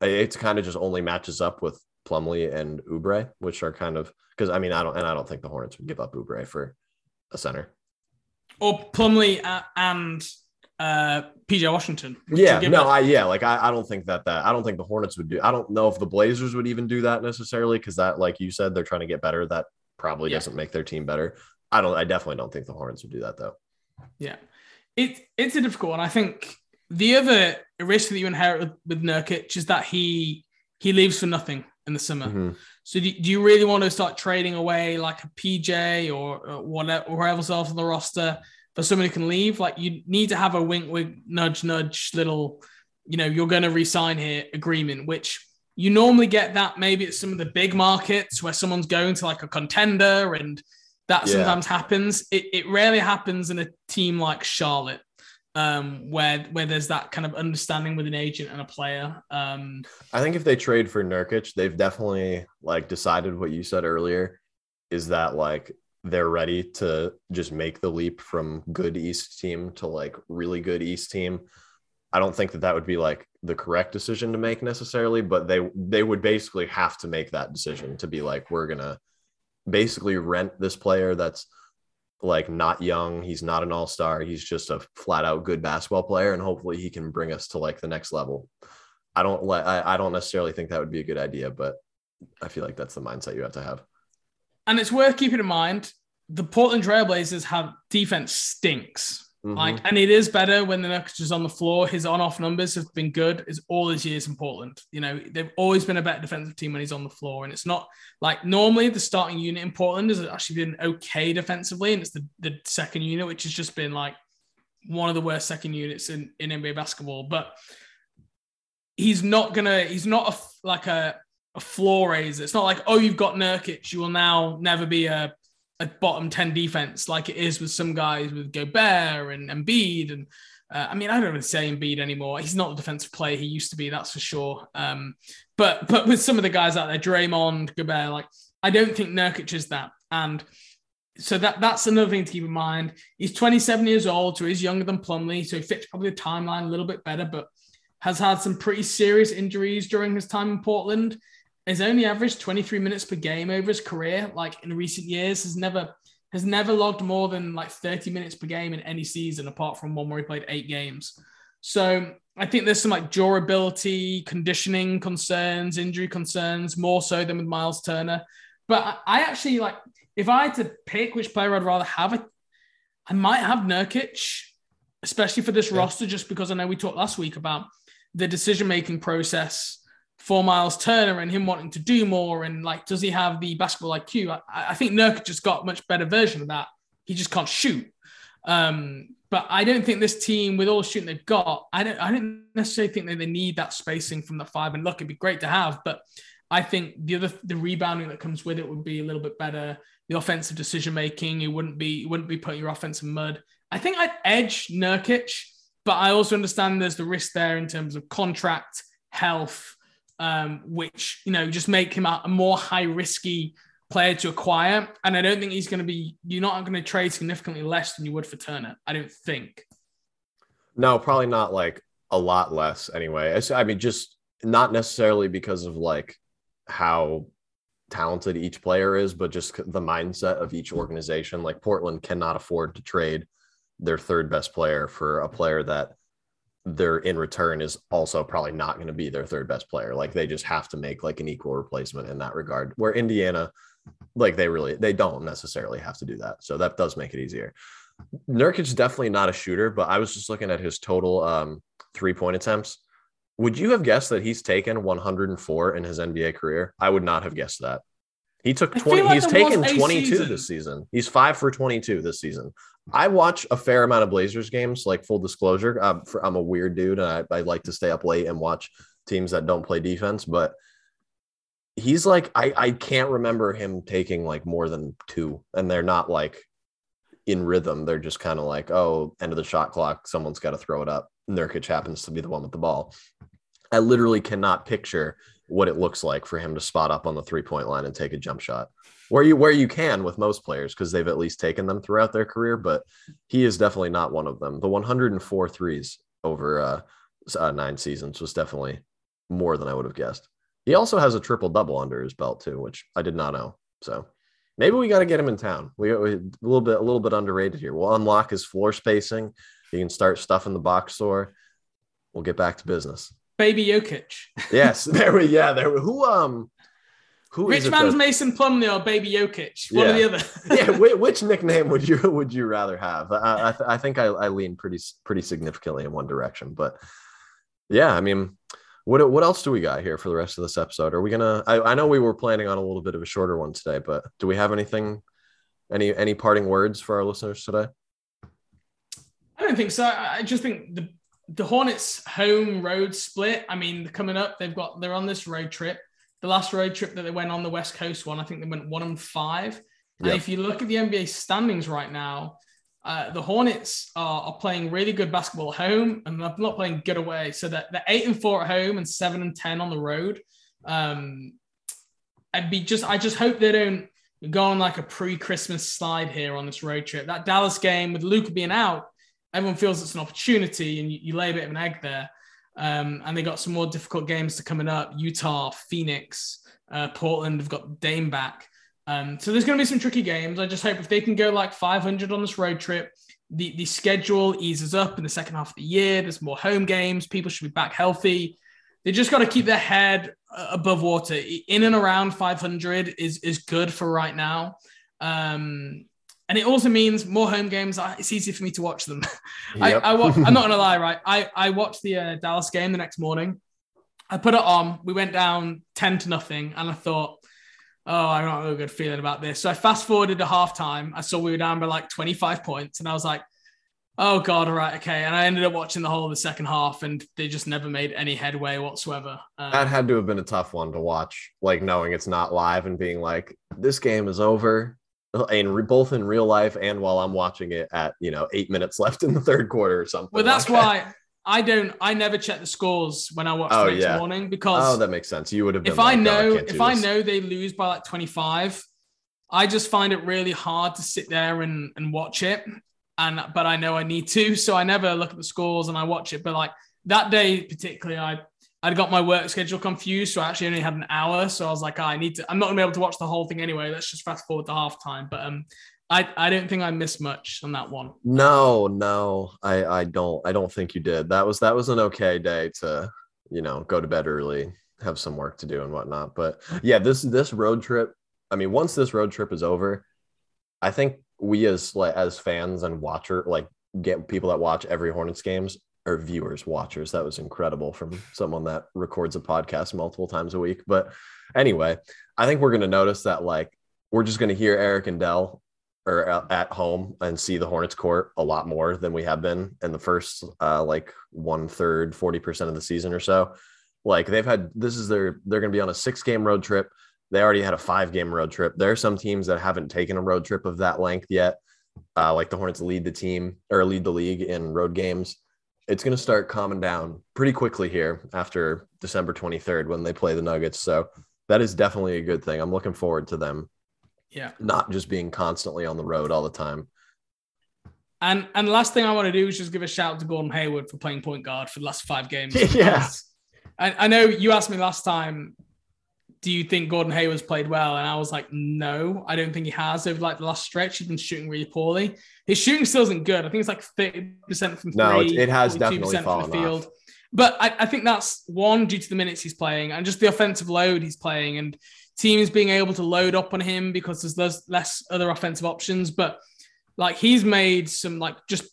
it's kind of just only matches up with Plumlee and Oubre, which are kind of because I mean I don't and I don't think the Hornets would give up Oubre for a center. Or Plumlee uh, and uh, PJ Washington. Yeah, no, up- I yeah, like I, I don't think that that I don't think the Hornets would do. I don't know if the Blazers would even do that necessarily because that, like you said, they're trying to get better. That probably Yeah. doesn't make their team better. I don't. I definitely don't think the Hornets would do that though. Yeah, it it's a difficult one. I think the other risk that you inherit with, with Nurkic is that he he leaves for nothing in the summer. Mhm. So do, do you really want to start trading away like a PJ or, or whatever, or else on the roster for someone who can leave? Like you need to have a wink, wink, nudge, nudge, little, you know, you're going to resign here agreement, which you normally get that maybe at some of the big markets where someone's going to like a contender and that Yeah. sometimes happens. It, it rarely happens in a team like Charlotte. Um, where where there's that kind of understanding with an agent and a player. Um, I think if they trade for Nurkic, they've definitely like decided what you said earlier is that like they're ready to just make the leap from good East team to like really good East team. I don't think that that would be like the correct decision to make necessarily, but they they would basically have to make that decision to be like we're gonna basically rent this player that's like not young. He's not an all star. He's just a flat out good basketball player, and hopefully he can bring us to like the next level. I don't like I, I don't necessarily think that would be a good idea, but I feel like that's the mindset you have to have. And it's worth keeping in mind the Portland Trailblazers have defense stinks. Mhm. Like, and it is better when the Nurkic is on the floor. His on-off numbers have been good. Is all his years in Portland. You know, they've always been a better defensive team when he's on the floor. And it's not like normally the starting unit in Portland has actually been okay defensively, and it's the, the second unit which has just been like one of the worst second units in, in NBA basketball. But he's not gonna. He's not a, like a a floor raiser. It's not like oh you've got Nurkic, you will now never be a a bottom 10 defense like it is with some guys with Gobert and Embiid. And uh, I mean, I don't even say Embiid anymore. He's not the defensive player he used to be, that's for sure. Um, but but with some of the guys out there, Draymond, Gobert, like I don't think Nurkic is that. And so that that's another thing to keep in mind. He's 27 years old, so he's younger than Plumlee, so he fits probably the timeline a little bit better, but has had some pretty serious injuries during his time in Portland has only averaged 23 minutes per game over his career like in recent years. Has never has never logged more than like 30 minutes per game in any season apart from one where he played eight games. So i think there's some like durability conditioning concerns injury concerns more so than with miles turner. But i, I actually like if i had to pick which player i'd rather have I, I might have Nurkic, especially for this roster just because i know we talked last week about the decision making process for Miles Turner and him wanting to do more and like does he have the basketball IQ? I, I think Nurkic just got much better version of that. He just can't shoot. Um, but I don't think this team, with all the shooting they've got, I don't I don't necessarily think that they need that spacing from the five. And look, it'd be great to have, but I think the other the rebounding that comes with it would be a little bit better. The offensive decision making, you wouldn't be you wouldn't be putting your offense in mud. I think I'd edge Nurkic, but I also understand there's the risk there in terms of contract, health, um, which you know just make him a, a more high risky player to acquire. And I don't think he's going to be. You're not going to trade significantly less than you would for Turner. I don't think. No, probably not like a lot less anyway. I mean, just not necessarily because of like how talented each player is, but just the mindset of each organization. Like Portland cannot afford to trade their third best player for a player that their in return is also probably not going to be their third best player. Like they just have to make like an equal replacement in that regard. Where Indiana, like they really they don't necessarily have to do that. So that does make it easier. Nurkic definitely not a shooter, but I was just looking at his total um, three point attempts. Would you have guessed that he's taken 104 in his NBA career? I would not have guessed that. He took 20. like he's taken 22 season. this season. He's five for 22 this season. I watch a fair amount of Blazers games. Like full disclosure, I'm, for, I'm a weird dude, and I, I like to stay up late and watch teams that don't play defense. But he's like, I I can't remember him taking like more than two, and they're not like in rhythm. They're just kind of like, oh, end of the shot clock. Someone's got to throw it up. Nurkic happens to be the one with the ball. I literally cannot picture what it looks like for him to spot up on the three point line and take a jump shot. Where you where you can with most players because they've at least taken them throughout their career but he is definitely not one of them. The 104 threes over uh, uh, nine seasons was definitely more than i would have guessed. He also has a triple double under his belt too which i did not know. So maybe we got to get him in town. We, we a little bit a little bit underrated here. We'll unlock his floor spacing. He can start stuffing the box score we'll get back to business Baby Jokic. yes there we yeah there we, who um who is Rich man's that- Mason Plumlee or Baby Jokic. One or the other. yeah, which, which nickname would you would you rather have? I I, th- I think I, I lean pretty pretty significantly in one direction, but yeah, I mean, what what else do we got here for the rest of this episode? Are we gonna? I, I know we were planning on a little bit of a shorter one today, but do we have anything? Any any parting words for our listeners today? I don't think so. I just think the the Hornets home road split. I mean, coming up, they've got they're on this road trip. The last road trip that they went on the West Coast one, I think they went one and five. And Yep. if you look at the NBA standings right now, uh, the Hornets are, are playing really good basketball at home and they're not playing good away. So that they're eight and four at home and seven and ten on the road. Um, I'd be just I just hope they don't go on like a pre-Christmas slide here on this road trip. That Dallas game with Luka being out, everyone feels it's an opportunity and you, you lay a bit of an egg there. Um, and they got some more difficult games to coming up. Utah, Phoenix, uh, Portland have got Dame back. Um, so there's going to be some tricky games. I just hope if they can go like 500 on this road trip, the, the schedule eases up in the second half of the year. There's more home games. People should be back healthy. They just got to keep their head uh, above water. In and around 500 is is good for right now. Um, and it also means more home games. It's easy for me to watch them. Yep. I, I wa- I'm not gonna lie, right? I I watched the uh, Dallas game the next morning. I put it on. We went down ten to nothing, and I thought, oh, I don't have a good feeling about this. So I fast forwarded to halftime. I saw we were down by like 25 points, and I was like, oh god, all right, okay. And I ended up watching the whole of the second half, and they just never made any headway whatsoever. Um, That had to have been a tough one to watch, like knowing it's not live and being like, this game is over. And re- both in real life and while I'm watching it at you know eight minutes left in the third quarter or something. well, that's like why I don't. I never check the scores when I watch Oh, the next yeah. morning because Oh, that makes sense. You would have if I like, "Oh, know do if I this." know they lose by like 25, I just find it really hard to sit there and, and watch it. And but I know I need to, so I never look at the scores and I watch it. But like that day particularly, I I'd got my work schedule confused, so I actually only had an hour. So I was like, "Ah, I need to. I'm not gonna be able to watch the whole thing anyway. Let's just fast forward to halftime. But um, I I don't think I missed much on that one. No, no, I I don't I don't think you did. That was that was an okay day to you know go to bed early, have some work to do and whatnot. But yeah, this this road trip. I mean, once this road trip is over, I think we as like as fans and watcher like get people that watch every Hornets games or viewers watchers. That was incredible from someone that records a podcast multiple times a week. But anyway, I think we're gonna notice that like we're just gonna hear Eric and Dell or at- home and see the Hornets court a lot more than we have been in the first uh, like one third, 40% of the season or so. Like they've had this is their they're gonna be on a six game road trip. They already had a five game road trip. There are some teams that haven't taken a road trip of that length yet. Uh, like the Hornets lead the team or lead the league in road games. It's going to start calming down pretty quickly here after December 23rd when they play the Nuggets. So that is definitely a good thing. I'm looking forward to them Yeah. not just being constantly on the road all the time. And and the last thing I want to do is just give a shout out to Gordon Hayward for playing point guard for the last five games. Yeah. I, I know you asked me last time, do you think Gordon Hayward's played well? And I was like, no, I don't think he has over like the last stretch. He's been shooting really poorly. His shooting still isn't good. I think it's like 30% from three. No, it, it has definitely fallen the field. off. But I, I think that's one due to the minutes he's playing and just the offensive load he's playing and teams being able to load up on him because there's less, less other offensive options. But like he's made some like just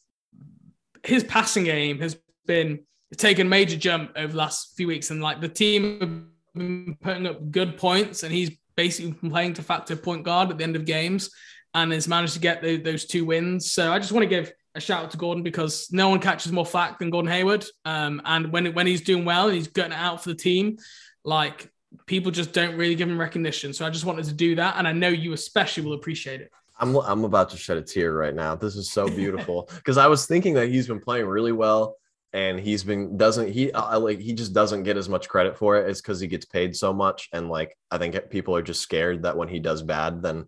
his passing game has been taken major jump over the last few weeks and like the team have been putting up good points and he's basically been playing to factor point guard at the end of games and has managed to get the, those two wins. So I just want to give a shout out to Gordon because no one catches more flack than Gordon Hayward. Um, and when when he's doing well and he's getting it out for the team, like people just don't really give him recognition. So I just wanted to do that, and I know you especially will appreciate it. I'm I'm about to shed a tear right now. This is so beautiful because I was thinking that he's been playing really well and he's been doesn't he I, like he just doesn't get as much credit for it. It's because he gets paid so much and like I think people are just scared that when he does bad, then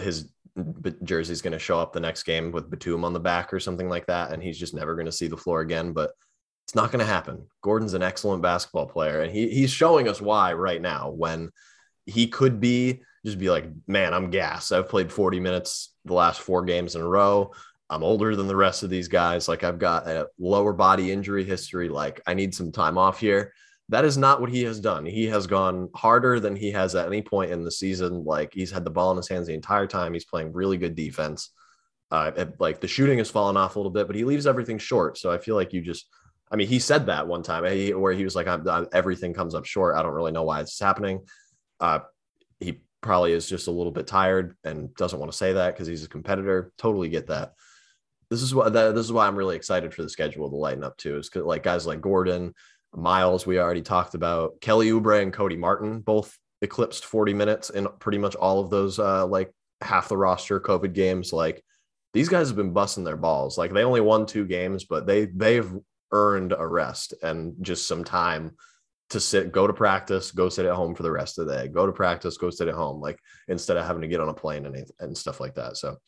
his jersey's going to show up the next game with Batum on the back or something like that, and he's just never going to see the floor again. But it's not going to happen. Gordon's an excellent basketball player, and he he's showing us why right now when he could be just be like, man, I'm gas. I've played 40 minutes the last four games in a row. I'm older than the rest of these guys. Like I've got a lower body injury history. Like I need some time off here. That is not what he has done. He has gone harder than he has at any point in the season. Like he's had the ball in his hands the entire time. He's playing really good defense. Uh, like the shooting has fallen off a little bit, but he leaves everything short. So I feel like you just, I mean, he said that one time he, where he was like, I'm, I'm, everything comes up short. I don't really know why it's happening. Uh, he probably is just a little bit tired and doesn't want to say that because he's a competitor. Totally get that. This is what this is why I'm really excited for the schedule to lighten up too. Is like guys like Gordon, Miles, we already talked about Kelly Oubre and Cody Martin both eclipsed 40 minutes in pretty much all of those uh, like half the roster COVID games. Like these guys have been busting their balls. Like they only won two games, but they they've earned a rest and just some time to sit, go to practice, go sit at home for the rest of the day, go to practice, go sit at home, like instead of having to get on a plane and, and stuff like that. So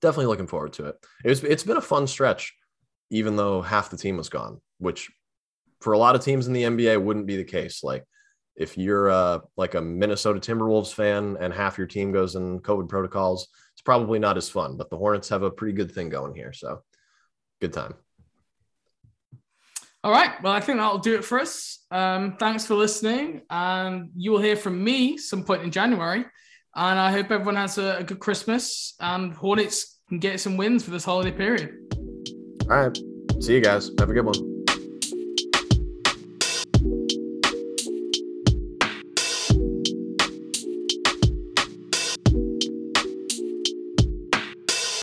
definitely looking forward to it. It's, it's been a fun stretch, even though half the team was gone, which for a lot of teams in the NBA wouldn't be the case. Like if you're uh, like a Minnesota Timberwolves fan and half your team goes in COVID protocols, it's probably not as fun. But the Hornets have a pretty good thing going here, so good time. All right. Well, I think that'll do it for us. Um, thanks for listening, and you will hear from me some point in January. And I hope everyone has a, a good Christmas and Hornets can get some wins for this holiday period. All right. See you guys. Have a good one.